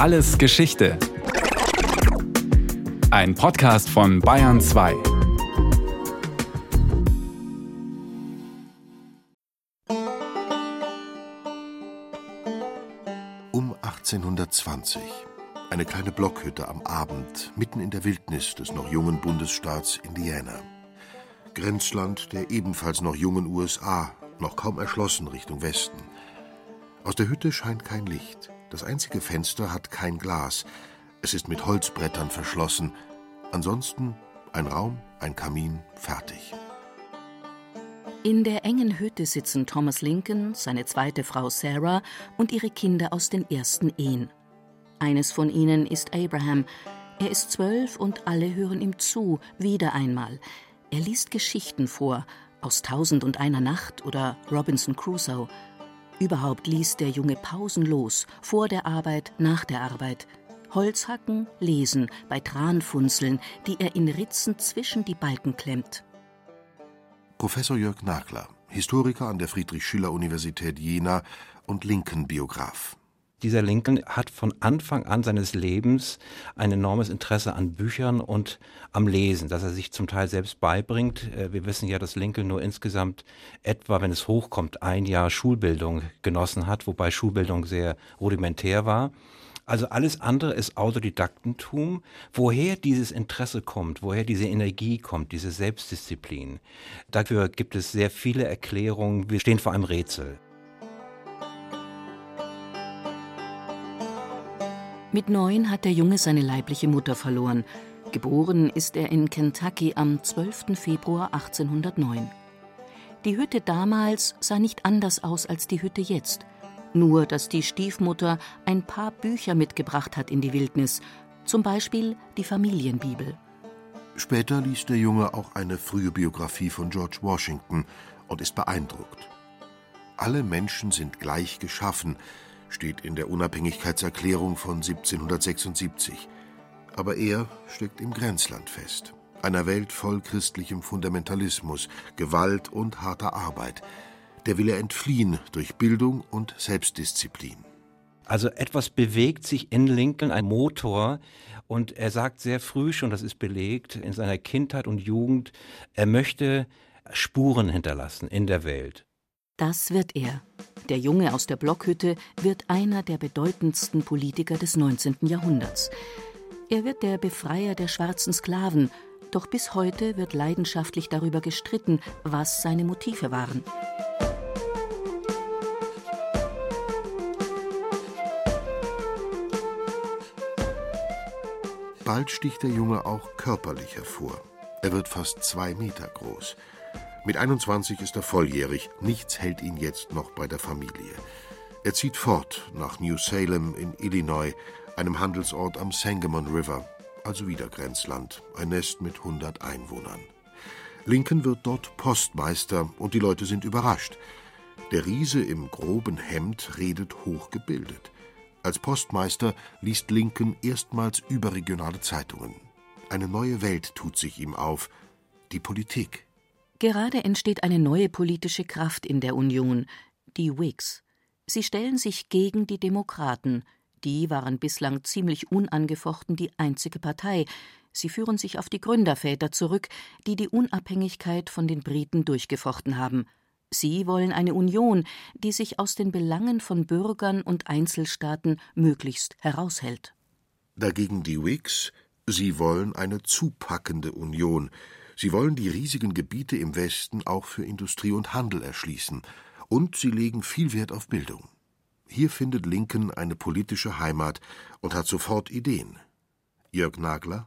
Alles Geschichte. Ein Podcast von Bayern 2. Um 1820. Eine kleine Blockhütte am Abend, mitten in der Wildnis des noch jungen Bundesstaats Indiana. Grenzland der ebenfalls noch jungen USA, noch kaum erschlossen Richtung Westen. Aus der Hütte scheint kein Licht. Das einzige Fenster hat kein Glas. Es ist mit Holzbrettern verschlossen. Ansonsten ein Raum, ein Kamin, fertig. In der engen Hütte sitzen Thomas Lincoln, seine zweite Frau Sarah und ihre Kinder aus den ersten Ehen. Eines von ihnen ist Abraham. Er ist zwölf und alle hören ihm zu, wieder einmal. Er liest Geschichten vor, aus Tausend und einer Nacht oder Robinson Crusoe. Überhaupt liest der Junge pausenlos, vor der Arbeit, nach der Arbeit. Holz hacken, lesen, bei Tranfunzeln, die er in Ritzen zwischen die Balken klemmt. Professor Jörg Nagler, Historiker an der Friedrich-Schiller-Universität Jena und Lincoln-Biograf. Dieser Lincoln hat von Anfang an seines Lebens ein enormes Interesse an Büchern und am Lesen, das er sich zum Teil selbst beibringt. Äh, wir wissen ja, dass Lincoln nur insgesamt etwa, wenn es hochkommt, ein Jahr Schulbildung genossen hat, wobei Schulbildung sehr rudimentär war. Also alles andere ist Autodidaktentum. Woher dieses Interesse kommt, woher diese Energie kommt, diese Selbstdisziplin, dafür gibt es sehr viele Erklärungen. Wir stehen vor einem Rätsel. Mit neun hat der Junge seine leibliche Mutter verloren. Geboren ist er in Kentucky am 12. Februar 1809. Die Hütte damals sah nicht anders aus als die Hütte jetzt. Nur, dass die Stiefmutter ein paar Bücher mitgebracht hat in die Wildnis, zum Beispiel die Familienbibel. Später liest der Junge auch eine frühe Biografie von George Washington und ist beeindruckt. Alle Menschen sind gleich geschaffen, steht in der Unabhängigkeitserklärung von 1776. Aber er steckt im Grenzland fest, einer Welt voll christlichem Fundamentalismus, Gewalt und harter Arbeit. Der will er entfliehen durch Bildung und Selbstdisziplin. Also etwas bewegt sich in Lincoln, ein Motor, und er sagt sehr früh schon, das ist belegt, in seiner Kindheit und Jugend, er möchte Spuren hinterlassen in der Welt. Das wird er. Der Junge aus der Blockhütte wird einer der bedeutendsten Politiker des 19. Jahrhunderts. Er wird der Befreier der schwarzen Sklaven, doch bis heute wird leidenschaftlich darüber gestritten, was seine Motive waren. Bald sticht der Junge auch körperlich hervor. Er wird fast zwei Meter groß. Mit 21 ist er volljährig. Nichts hält ihn jetzt noch bei der Familie. Er zieht fort nach New Salem in Illinois, einem Handelsort am Sangamon River, also wieder Grenzland, ein Nest mit 100 Einwohnern. Lincoln wird dort Postmeister und die Leute sind überrascht. Der Riese im groben Hemd redet hochgebildet. Als Postmeister liest Lincoln erstmals überregionale Zeitungen. Eine neue Welt tut sich ihm auf, die Politik. Gerade entsteht eine neue politische Kraft in der Union, die Whigs. Sie stellen sich gegen die Demokraten. Die waren bislang ziemlich unangefochten die einzige Partei. Sie führen sich auf die Gründerväter zurück, die die Unabhängigkeit von den Briten durchgefochten haben. Sie wollen eine Union, die sich aus den Belangen von Bürgern und Einzelstaaten möglichst heraushält. Dagegen die Whigs, sie wollen eine zupackende Union, Sie wollen die riesigen Gebiete im Westen auch für Industrie und Handel erschließen, und sie legen viel Wert auf Bildung. Hier findet Lincoln eine politische Heimat und hat sofort Ideen. Jörg Nagler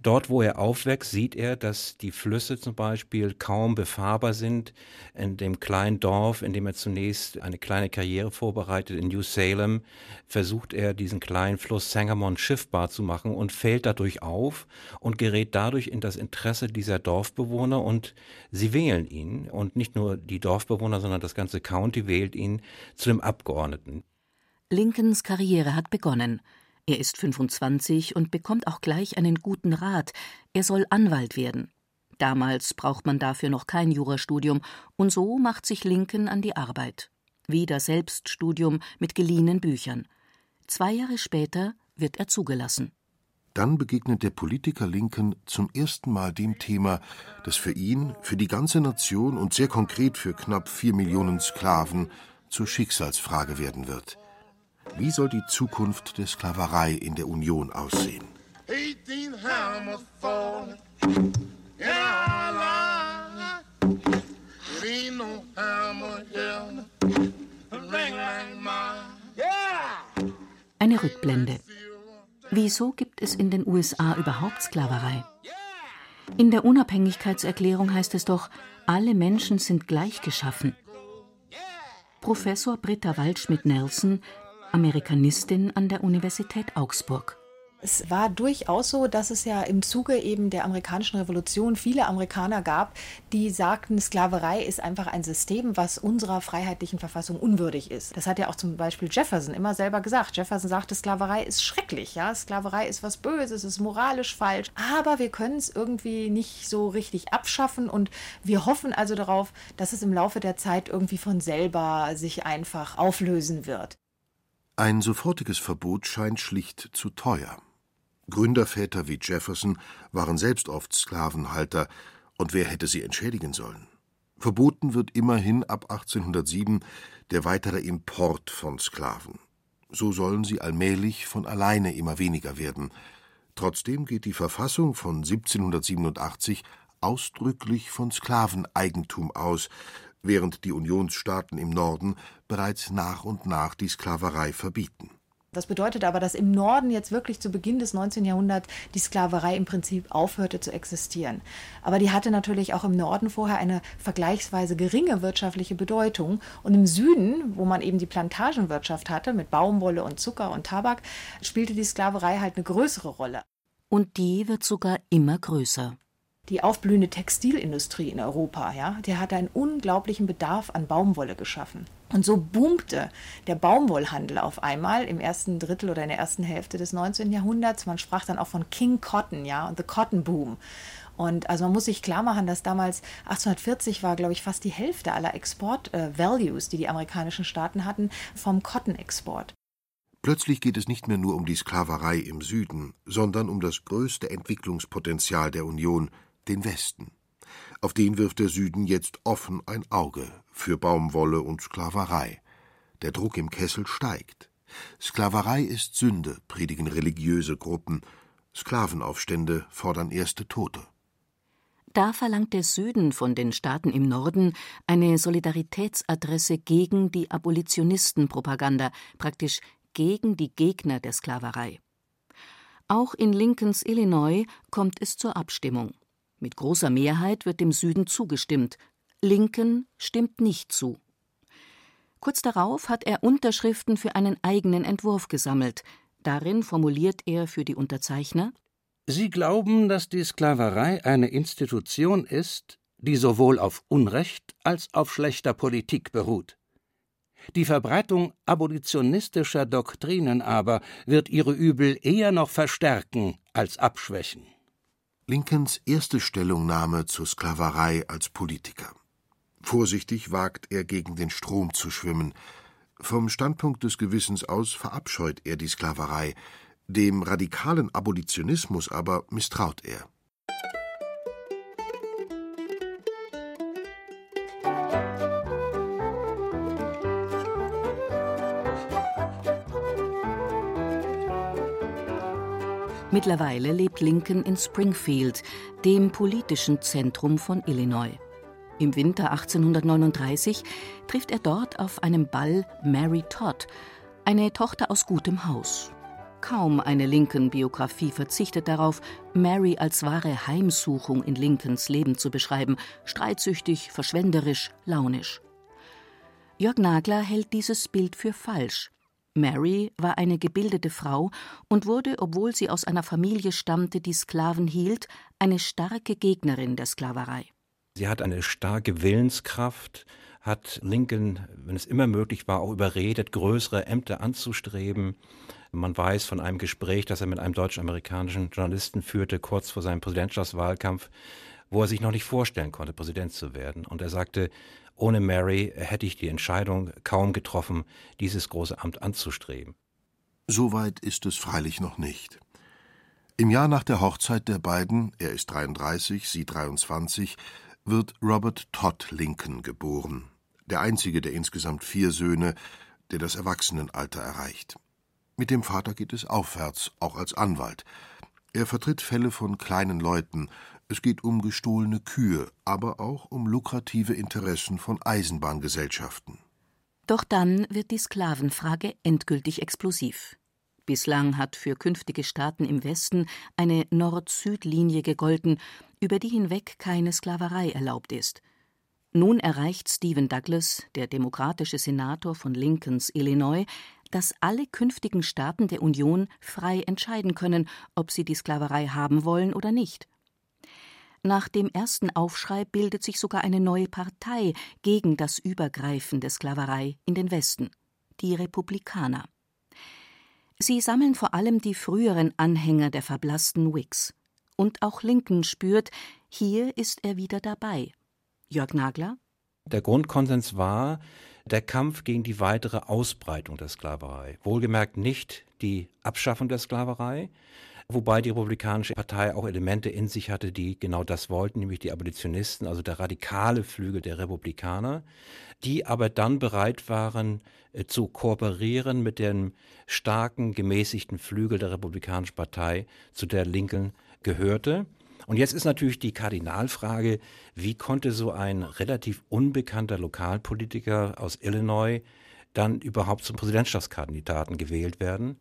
Dort, wo er aufwächst, sieht er, dass die Flüsse zum Beispiel kaum befahrbar sind. In dem kleinen Dorf, in dem er zunächst eine kleine Karriere vorbereitet, in New Salem, versucht er, diesen kleinen Fluss Sangamon schiffbar zu machen und fällt dadurch auf und gerät dadurch in das Interesse dieser Dorfbewohner und sie wählen ihn. Und nicht nur die Dorfbewohner, sondern das ganze County wählt ihn zu dem Abgeordneten. Lincolns Karriere hat begonnen. Er ist 25 und bekommt auch gleich einen guten Rat. Er soll Anwalt werden. Damals braucht man dafür noch kein Jurastudium, und so macht sich Lincoln an die Arbeit. Wieder Selbststudium mit geliehenen Büchern. Zwei Jahre später wird er zugelassen. Dann begegnet der Politiker Lincoln zum ersten Mal dem Thema, das für ihn, für die ganze Nation und sehr konkret für knapp vier Millionen Sklaven zur Schicksalsfrage werden wird. Wie soll die Zukunft der Sklaverei in der Union aussehen? Eine Rückblende. Wieso gibt es in den USA überhaupt Sklaverei? In der Unabhängigkeitserklärung heißt es doch, alle Menschen sind gleich geschaffen. Professor Britta Waldschmidt-Nelson, Amerikanistin an der Universität Augsburg. Es war durchaus so, dass es ja im Zuge eben der amerikanischen Revolution viele Amerikaner gab, die sagten, Sklaverei ist einfach ein System, was unserer freiheitlichen Verfassung unwürdig ist. Das hat ja auch zum Beispiel Jefferson immer selber gesagt. Jefferson sagte, Sklaverei ist schrecklich, ja, Sklaverei ist was Böses, ist moralisch falsch, aber wir können es irgendwie nicht so richtig abschaffen und wir hoffen also darauf, dass es im Laufe der Zeit irgendwie von selber sich einfach auflösen wird. Ein sofortiges Verbot scheint schlicht zu teuer. Gründerväter wie Jefferson waren selbst oft Sklavenhalter, und wer hätte sie entschädigen sollen? Verboten wird immerhin ab 1807 der weitere Import von Sklaven. So sollen sie allmählich von alleine immer weniger werden. Trotzdem geht die Verfassung von 1787 ausdrücklich von Sklaveneigentum aus, während die Unionsstaaten im Norden bereits nach und nach die Sklaverei verbieten. Das bedeutet aber, dass im Norden jetzt wirklich zu Beginn des 19. Jahrhunderts die Sklaverei im Prinzip aufhörte zu existieren. Aber die hatte natürlich auch im Norden vorher eine vergleichsweise geringe wirtschaftliche Bedeutung. Und im Süden, wo man eben die Plantagenwirtschaft hatte mit Baumwolle und Zucker und Tabak, spielte die Sklaverei halt eine größere Rolle. Und die wird sogar immer größer die aufblühende Textilindustrie in Europa, ja, der hat einen unglaublichen Bedarf an Baumwolle geschaffen. Und so boomte der Baumwollhandel auf einmal im ersten Drittel oder in der ersten Hälfte des 19. Jahrhunderts. Man sprach dann auch von King Cotton, ja, und the Cotton Boom. Und also man muss sich klar machen, dass damals 1840 war, glaube ich, fast die Hälfte aller Export-Values, äh, die die amerikanischen Staaten hatten, vom Cotton-Export. Plötzlich geht es nicht mehr nur um die Sklaverei im Süden, sondern um das größte Entwicklungspotenzial der Union, den Westen. Auf den wirft der Süden jetzt offen ein Auge für Baumwolle und Sklaverei. Der Druck im Kessel steigt. Sklaverei ist Sünde, predigen religiöse Gruppen. Sklavenaufstände fordern erste Tote. Da verlangt der Süden von den Staaten im Norden eine Solidaritätsadresse gegen die Abolitionistenpropaganda, praktisch gegen die Gegner der Sklaverei. Auch in Lincolns Illinois kommt es zur Abstimmung. Mit großer Mehrheit wird dem Süden zugestimmt, Lincoln stimmt nicht zu. Kurz darauf hat er Unterschriften für einen eigenen Entwurf gesammelt. Darin formuliert er für die Unterzeichner Sie glauben, dass die Sklaverei eine Institution ist, die sowohl auf Unrecht als auf schlechter Politik beruht. Die Verbreitung abolitionistischer Doktrinen aber wird ihre Übel eher noch verstärken als abschwächen. Lincolns erste Stellungnahme zur Sklaverei als Politiker. Vorsichtig wagt er gegen den Strom zu schwimmen. Vom Standpunkt des Gewissens aus verabscheut er die Sklaverei, dem radikalen Abolitionismus aber misstraut er. Mittlerweile lebt Lincoln in Springfield, dem politischen Zentrum von Illinois. Im Winter 1839 trifft er dort auf einem Ball Mary Todd, eine Tochter aus gutem Haus. Kaum eine Lincoln-Biografie verzichtet darauf, Mary als wahre Heimsuchung in Lincolns Leben zu beschreiben, streitsüchtig, verschwenderisch, launisch. Jörg Nagler hält dieses Bild für falsch. Mary war eine gebildete Frau und wurde, obwohl sie aus einer Familie stammte, die Sklaven hielt, eine starke Gegnerin der Sklaverei. Sie hat eine starke Willenskraft, hat Lincoln, wenn es immer möglich war, auch überredet, größere Ämter anzustreben. Man weiß von einem Gespräch, das er mit einem deutsch-amerikanischen Journalisten führte, kurz vor seinem Präsidentschaftswahlkampf, wo er sich noch nicht vorstellen konnte, Präsident zu werden. Und er sagte, ohne Mary hätte ich die Entscheidung kaum getroffen, dieses große Amt anzustreben. Soweit ist es freilich noch nicht. Im Jahr nach der Hochzeit der beiden, er ist 33, sie 23, wird Robert Todd Lincoln geboren, der einzige der insgesamt vier Söhne, der das Erwachsenenalter erreicht. Mit dem Vater geht es aufwärts, auch als Anwalt. Er vertritt Fälle von kleinen Leuten, es geht um gestohlene Kühe, aber auch um lukrative Interessen von Eisenbahngesellschaften. Doch dann wird die Sklavenfrage endgültig explosiv. Bislang hat für künftige Staaten im Westen eine Nord-Süd-Linie gegolten, über die hinweg keine Sklaverei erlaubt ist. Nun erreicht Stephen Douglas, der demokratische Senator von Lincolns Illinois, dass alle künftigen Staaten der Union frei entscheiden können, ob sie die Sklaverei haben wollen oder nicht. Nach dem ersten Aufschrei bildet sich sogar eine neue Partei gegen das Übergreifen der Sklaverei in den Westen, die Republikaner. Sie sammeln vor allem die früheren Anhänger der verblassten Whigs. Und auch Lincoln spürt, hier ist er wieder dabei. Jörg Nagler? Der Grundkonsens war der Kampf gegen die weitere Ausbreitung der Sklaverei. Wohlgemerkt nicht die Abschaffung der Sklaverei, wobei die Republikanische Partei auch Elemente in sich hatte, die genau das wollten, nämlich die Abolitionisten, also der radikale Flügel der Republikaner, die aber dann bereit waren äh, zu kooperieren mit dem starken, gemäßigten Flügel der Republikanischen Partei, zu der Lincoln gehörte. Und jetzt ist natürlich die Kardinalfrage, wie konnte so ein relativ unbekannter Lokalpolitiker aus Illinois dann überhaupt zum Präsidentschaftskandidaten gewählt werden?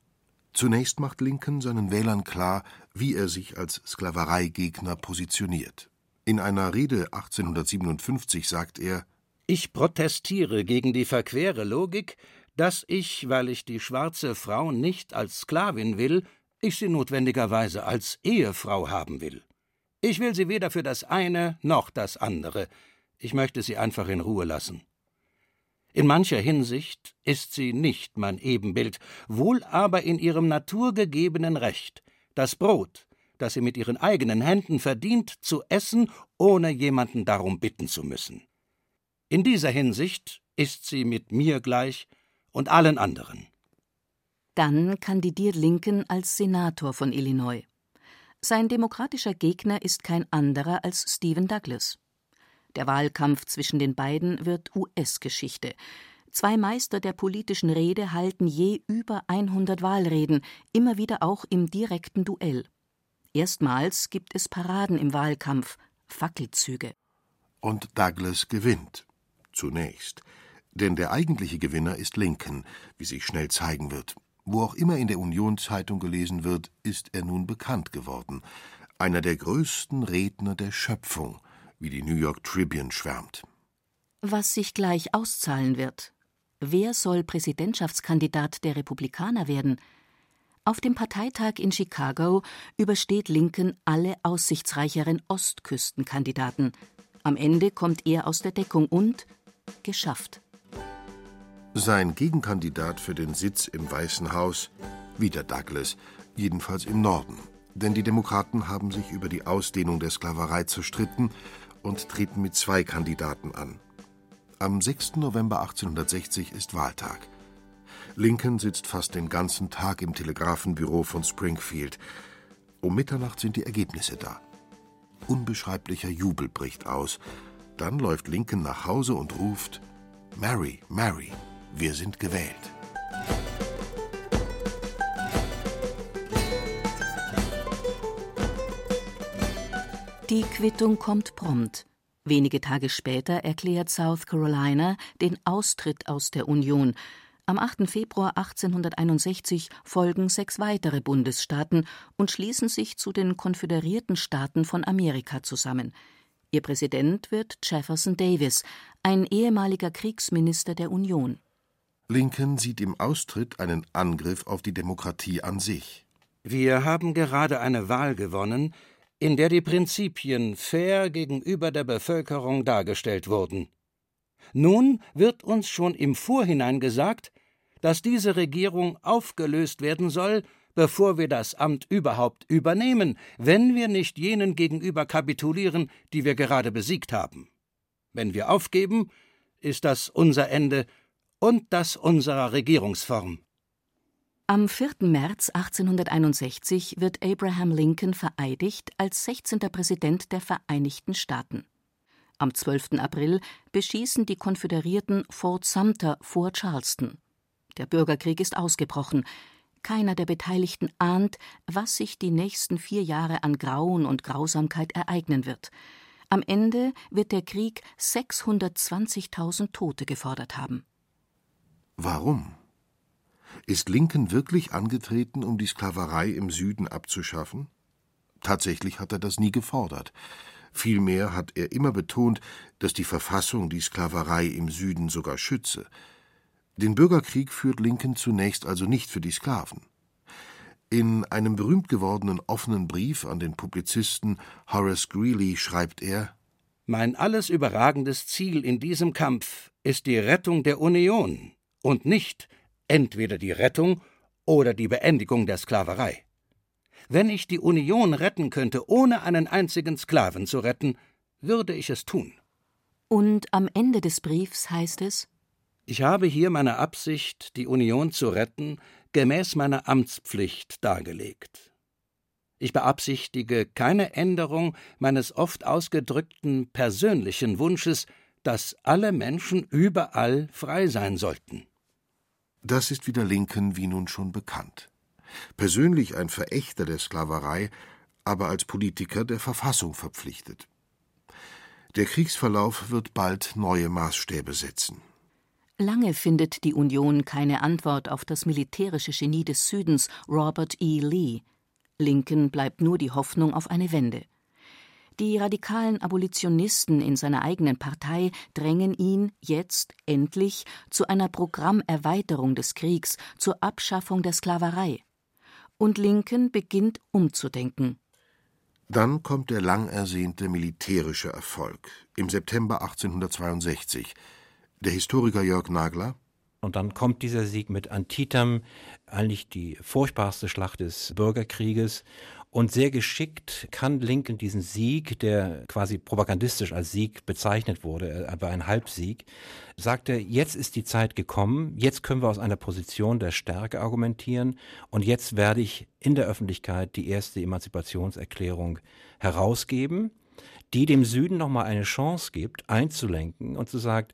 Zunächst macht Lincoln seinen Wählern klar, wie er sich als Sklavereigegner positioniert. In einer Rede 1857 sagt er Ich protestiere gegen die verquere Logik, dass ich, weil ich die schwarze Frau nicht als Sklavin will, ich sie notwendigerweise als Ehefrau haben will. Ich will sie weder für das eine noch das andere. Ich möchte sie einfach in Ruhe lassen. In mancher Hinsicht ist sie nicht mein Ebenbild, wohl aber in ihrem naturgegebenen Recht, das Brot, das sie mit ihren eigenen Händen verdient, zu essen, ohne jemanden darum bitten zu müssen. In dieser Hinsicht ist sie mit mir gleich und allen anderen. Dann kandidiert Lincoln als Senator von Illinois. Sein demokratischer Gegner ist kein anderer als Stephen Douglas. Der Wahlkampf zwischen den beiden wird US-Geschichte. Zwei Meister der politischen Rede halten je über 100 Wahlreden, immer wieder auch im direkten Duell. Erstmals gibt es Paraden im Wahlkampf, Fackelzüge. Und Douglas gewinnt. Zunächst. Denn der eigentliche Gewinner ist Lincoln, wie sich schnell zeigen wird. Wo auch immer in der Union-Zeitung gelesen wird, ist er nun bekannt geworden. Einer der größten Redner der Schöpfung, wie die New York Tribune schwärmt. Was sich gleich auszahlen wird. Wer soll Präsidentschaftskandidat der Republikaner werden? Auf dem Parteitag in Chicago übersteht Lincoln alle aussichtsreicheren Ostküstenkandidaten. Am Ende kommt er aus der Deckung und geschafft. Sein Gegenkandidat für den Sitz im Weißen Haus, wieder Douglas, jedenfalls im Norden. Denn die Demokraten haben sich über die Ausdehnung der Sklaverei zerstritten und treten mit zwei Kandidaten an. Am 6. November 1860 ist Wahltag. Lincoln sitzt fast den ganzen Tag im Telegrafenbüro von Springfield. Um Mitternacht sind die Ergebnisse da. Unbeschreiblicher Jubel bricht aus. Dann läuft Lincoln nach Hause und ruft Mary, Mary, wir sind gewählt. Die Quittung kommt prompt. Wenige Tage später erklärt South Carolina den Austritt aus der Union. Am 8. Februar 1861 folgen sechs weitere Bundesstaaten und schließen sich zu den Konföderierten Staaten von Amerika zusammen. Ihr Präsident wird Jefferson Davis, ein ehemaliger Kriegsminister der Union. Lincoln sieht im Austritt einen Angriff auf die Demokratie an sich. Wir haben gerade eine Wahl gewonnen, in der die Prinzipien fair gegenüber der Bevölkerung dargestellt wurden. Nun wird uns schon im Vorhinein gesagt, dass diese Regierung aufgelöst werden soll, bevor wir das Amt überhaupt übernehmen, wenn wir nicht jenen gegenüber kapitulieren, die wir gerade besiegt haben. Wenn wir aufgeben, ist das unser Ende und das unserer Regierungsform. Am 4. März 1861 wird Abraham Lincoln vereidigt als 16. Präsident der Vereinigten Staaten. Am 12. April beschießen die Konföderierten Fort Sumter vor Charleston. Der Bürgerkrieg ist ausgebrochen. Keiner der Beteiligten ahnt, was sich die nächsten vier Jahre an Grauen und Grausamkeit ereignen wird. Am Ende wird der Krieg 620.000 Tote gefordert haben. Warum? Ist Lincoln wirklich angetreten, um die Sklaverei im Süden abzuschaffen? Tatsächlich hat er das nie gefordert. Vielmehr hat er immer betont, dass die Verfassung die Sklaverei im Süden sogar schütze. Den Bürgerkrieg führt Lincoln zunächst also nicht für die Sklaven. In einem berühmt gewordenen offenen Brief an den Publizisten Horace Greeley schreibt er Mein alles überragendes Ziel in diesem Kampf ist die Rettung der Union und nicht entweder die Rettung oder die Beendigung der Sklaverei. Wenn ich die Union retten könnte, ohne einen einzigen Sklaven zu retten, würde ich es tun. Und am Ende des Briefs heißt es Ich habe hier meine Absicht, die Union zu retten, gemäß meiner Amtspflicht dargelegt. Ich beabsichtige keine Änderung meines oft ausgedrückten persönlichen Wunsches, dass alle Menschen überall frei sein sollten. Das ist wieder Lincoln wie nun schon bekannt. Persönlich ein Verächter der Sklaverei, aber als Politiker der Verfassung verpflichtet. Der Kriegsverlauf wird bald neue Maßstäbe setzen. Lange findet die Union keine Antwort auf das militärische Genie des Südens, Robert E. Lee. Lincoln bleibt nur die Hoffnung auf eine Wende. Die radikalen Abolitionisten in seiner eigenen Partei drängen ihn jetzt endlich zu einer Programmerweiterung des Kriegs, zur Abschaffung der Sklaverei. Und Lincoln beginnt umzudenken. Dann kommt der lang ersehnte militärische Erfolg im September 1862. Der Historiker Jörg Nagler und dann kommt dieser Sieg mit Antietam, eigentlich die furchtbarste Schlacht des Bürgerkrieges. Und sehr geschickt kann Lincoln diesen Sieg, der quasi propagandistisch als Sieg bezeichnet wurde, aber ein Halbsieg, sagt er, jetzt ist die Zeit gekommen, jetzt können wir aus einer Position der Stärke argumentieren und jetzt werde ich in der Öffentlichkeit die erste Emanzipationserklärung herausgeben, die dem Süden nochmal eine Chance gibt, einzulenken und zu sagen,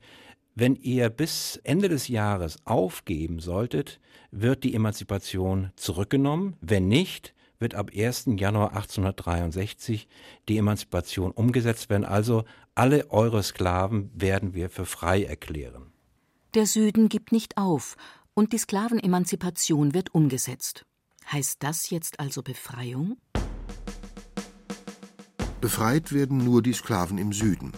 wenn ihr bis Ende des Jahres aufgeben solltet, wird die Emanzipation zurückgenommen. Wenn nicht, wird ab 1. Januar 1863 die Emanzipation umgesetzt werden. Also alle eure Sklaven werden wir für frei erklären. Der Süden gibt nicht auf und die Sklavenemanzipation wird umgesetzt. Heißt das jetzt also Befreiung? Befreit werden nur die Sklaven im Süden.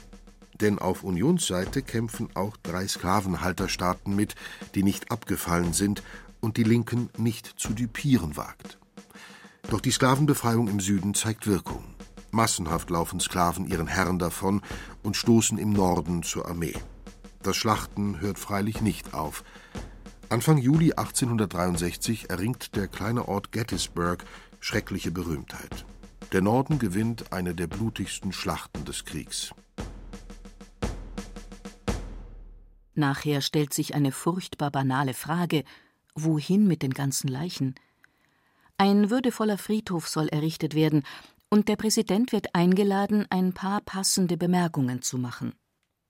Denn auf Unionsseite kämpfen auch drei Sklavenhalterstaaten mit, die nicht abgefallen sind und die Linken nicht zu düpieren wagt. Doch die Sklavenbefreiung im Süden zeigt Wirkung. Massenhaft laufen Sklaven ihren Herren davon und stoßen im Norden zur Armee. Das Schlachten hört freilich nicht auf. Anfang Juli 1863 erringt der kleine Ort Gettysburg schreckliche Berühmtheit. Der Norden gewinnt eine der blutigsten Schlachten des Kriegs. Nachher stellt sich eine furchtbar banale Frage: Wohin mit den ganzen Leichen? Ein würdevoller Friedhof soll errichtet werden, und der Präsident wird eingeladen, ein paar passende Bemerkungen zu machen.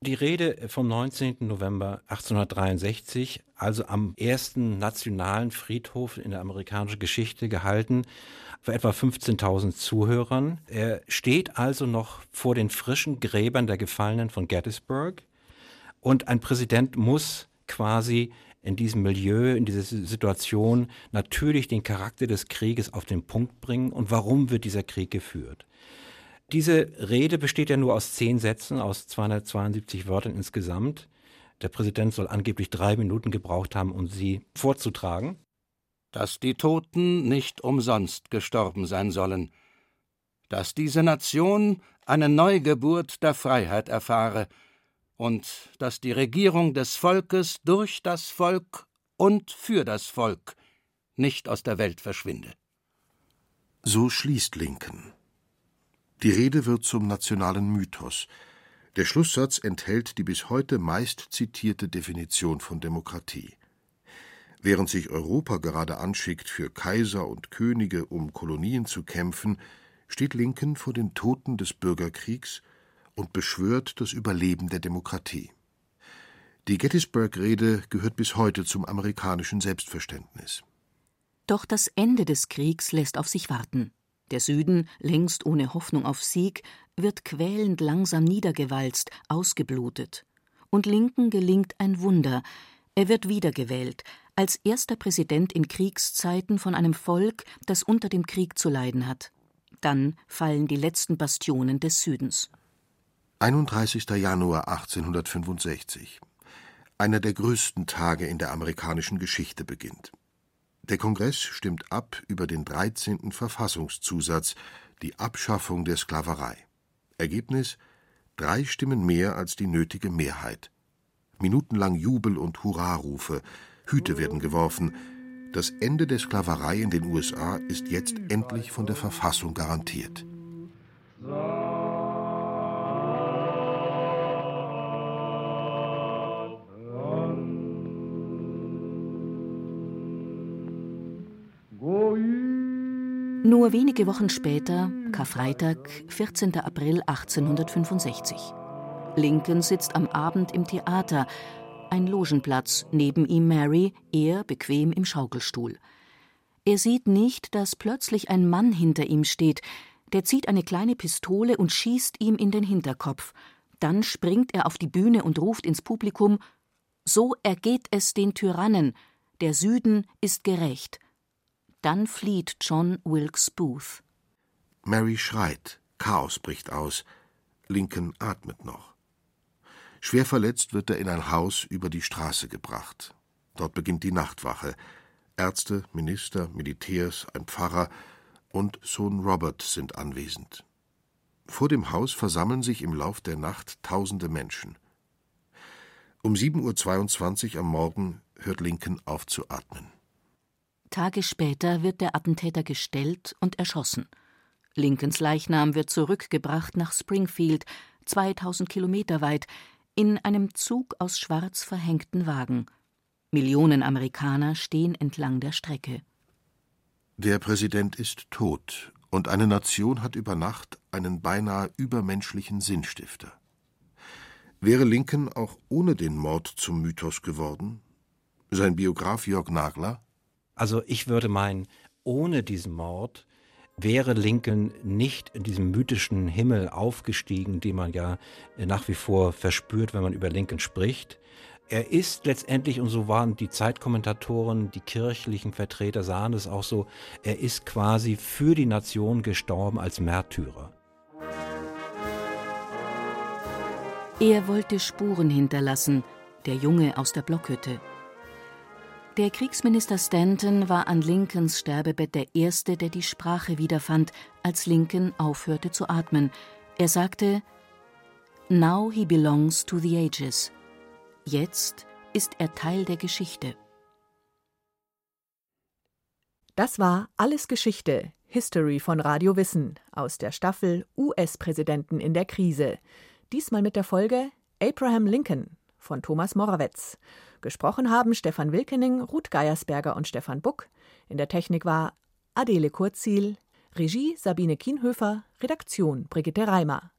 Die Rede vom 19. November 1863, also am ersten nationalen Friedhof in der amerikanischen Geschichte gehalten, für etwa 15.000 Zuhörern. Er steht also noch vor den frischen Gräbern der Gefallenen von Gettysburg. Und ein Präsident muss quasi in diesem Milieu, in dieser Situation natürlich den Charakter des Krieges auf den Punkt bringen und warum wird dieser Krieg geführt. Diese Rede besteht ja nur aus zehn Sätzen, aus 272 Wörtern insgesamt. Der Präsident soll angeblich drei Minuten gebraucht haben, um sie vorzutragen. Dass die Toten nicht umsonst gestorben sein sollen, dass diese Nation eine Neugeburt der Freiheit erfahre, und dass die Regierung des Volkes durch das Volk und für das Volk nicht aus der Welt verschwinde. So schließt Lincoln. Die Rede wird zum nationalen Mythos. Der Schlusssatz enthält die bis heute meist zitierte Definition von Demokratie. Während sich Europa gerade anschickt, für Kaiser und Könige um Kolonien zu kämpfen, steht Lincoln vor den Toten des Bürgerkriegs und beschwört das Überleben der Demokratie. Die Gettysburg-Rede gehört bis heute zum amerikanischen Selbstverständnis. Doch das Ende des Kriegs lässt auf sich warten. Der Süden, längst ohne Hoffnung auf Sieg, wird quälend langsam niedergewalzt, ausgeblutet. Und Lincoln gelingt ein Wunder. Er wird wiedergewählt, als erster Präsident in Kriegszeiten von einem Volk, das unter dem Krieg zu leiden hat. Dann fallen die letzten Bastionen des Südens. 31. Januar 1865. Einer der größten Tage in der amerikanischen Geschichte beginnt. Der Kongress stimmt ab über den 13. Verfassungszusatz, die Abschaffung der Sklaverei. Ergebnis: drei Stimmen mehr als die nötige Mehrheit. Minutenlang Jubel und Hurrarufe, Hüte werden geworfen. Das Ende der Sklaverei in den USA ist jetzt endlich von der Verfassung garantiert. Nur wenige Wochen später, Karfreitag, 14. April 1865. Lincoln sitzt am Abend im Theater, ein Logenplatz, neben ihm Mary, er bequem im Schaukelstuhl. Er sieht nicht, dass plötzlich ein Mann hinter ihm steht, der zieht eine kleine Pistole und schießt ihm in den Hinterkopf. Dann springt er auf die Bühne und ruft ins Publikum So ergeht es den Tyrannen, der Süden ist gerecht. Dann flieht John Wilkes Booth. Mary schreit, Chaos bricht aus. Lincoln atmet noch. Schwer verletzt wird er in ein Haus über die Straße gebracht. Dort beginnt die Nachtwache. Ärzte, Minister, Militärs, ein Pfarrer und Sohn Robert sind anwesend. Vor dem Haus versammeln sich im Lauf der Nacht tausende Menschen. Um 7.22 Uhr am Morgen hört Lincoln auf zu atmen. Tage später wird der Attentäter gestellt und erschossen. Lincolns Leichnam wird zurückgebracht nach Springfield, 2000 Kilometer weit, in einem Zug aus schwarz verhängten Wagen. Millionen Amerikaner stehen entlang der Strecke. Der Präsident ist tot und eine Nation hat über Nacht einen beinahe übermenschlichen Sinnstifter. Wäre Lincoln auch ohne den Mord zum Mythos geworden? Sein Biograf Jörg Nagler also ich würde meinen, ohne diesen Mord wäre Lincoln nicht in diesem mythischen Himmel aufgestiegen, den man ja nach wie vor verspürt, wenn man über Lincoln spricht. Er ist letztendlich, und so waren die Zeitkommentatoren, die kirchlichen Vertreter sahen es auch so, er ist quasi für die Nation gestorben als Märtyrer. Er wollte Spuren hinterlassen, der Junge aus der Blockhütte. Der Kriegsminister Stanton war an Lincolns Sterbebett der Erste, der die Sprache wiederfand, als Lincoln aufhörte zu atmen. Er sagte: Now he belongs to the ages. Jetzt ist er Teil der Geschichte. Das war Alles Geschichte, History von Radio Wissen aus der Staffel US-Präsidenten in der Krise. Diesmal mit der Folge Abraham Lincoln von Thomas Morawetz. Gesprochen haben Stefan Wilkening, Ruth Geiersberger und Stefan Buck. In der Technik war Adele Kurzil, Regie Sabine Kienhöfer, Redaktion Brigitte Reimer.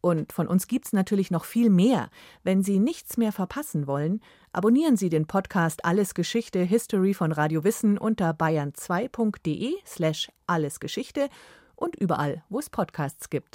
Und von uns gibt's natürlich noch viel mehr. Wenn Sie nichts mehr verpassen wollen, abonnieren Sie den Podcast Alles Geschichte History von Radio Wissen unter bayern2.de slash allesgeschichte und überall, wo es Podcasts gibt.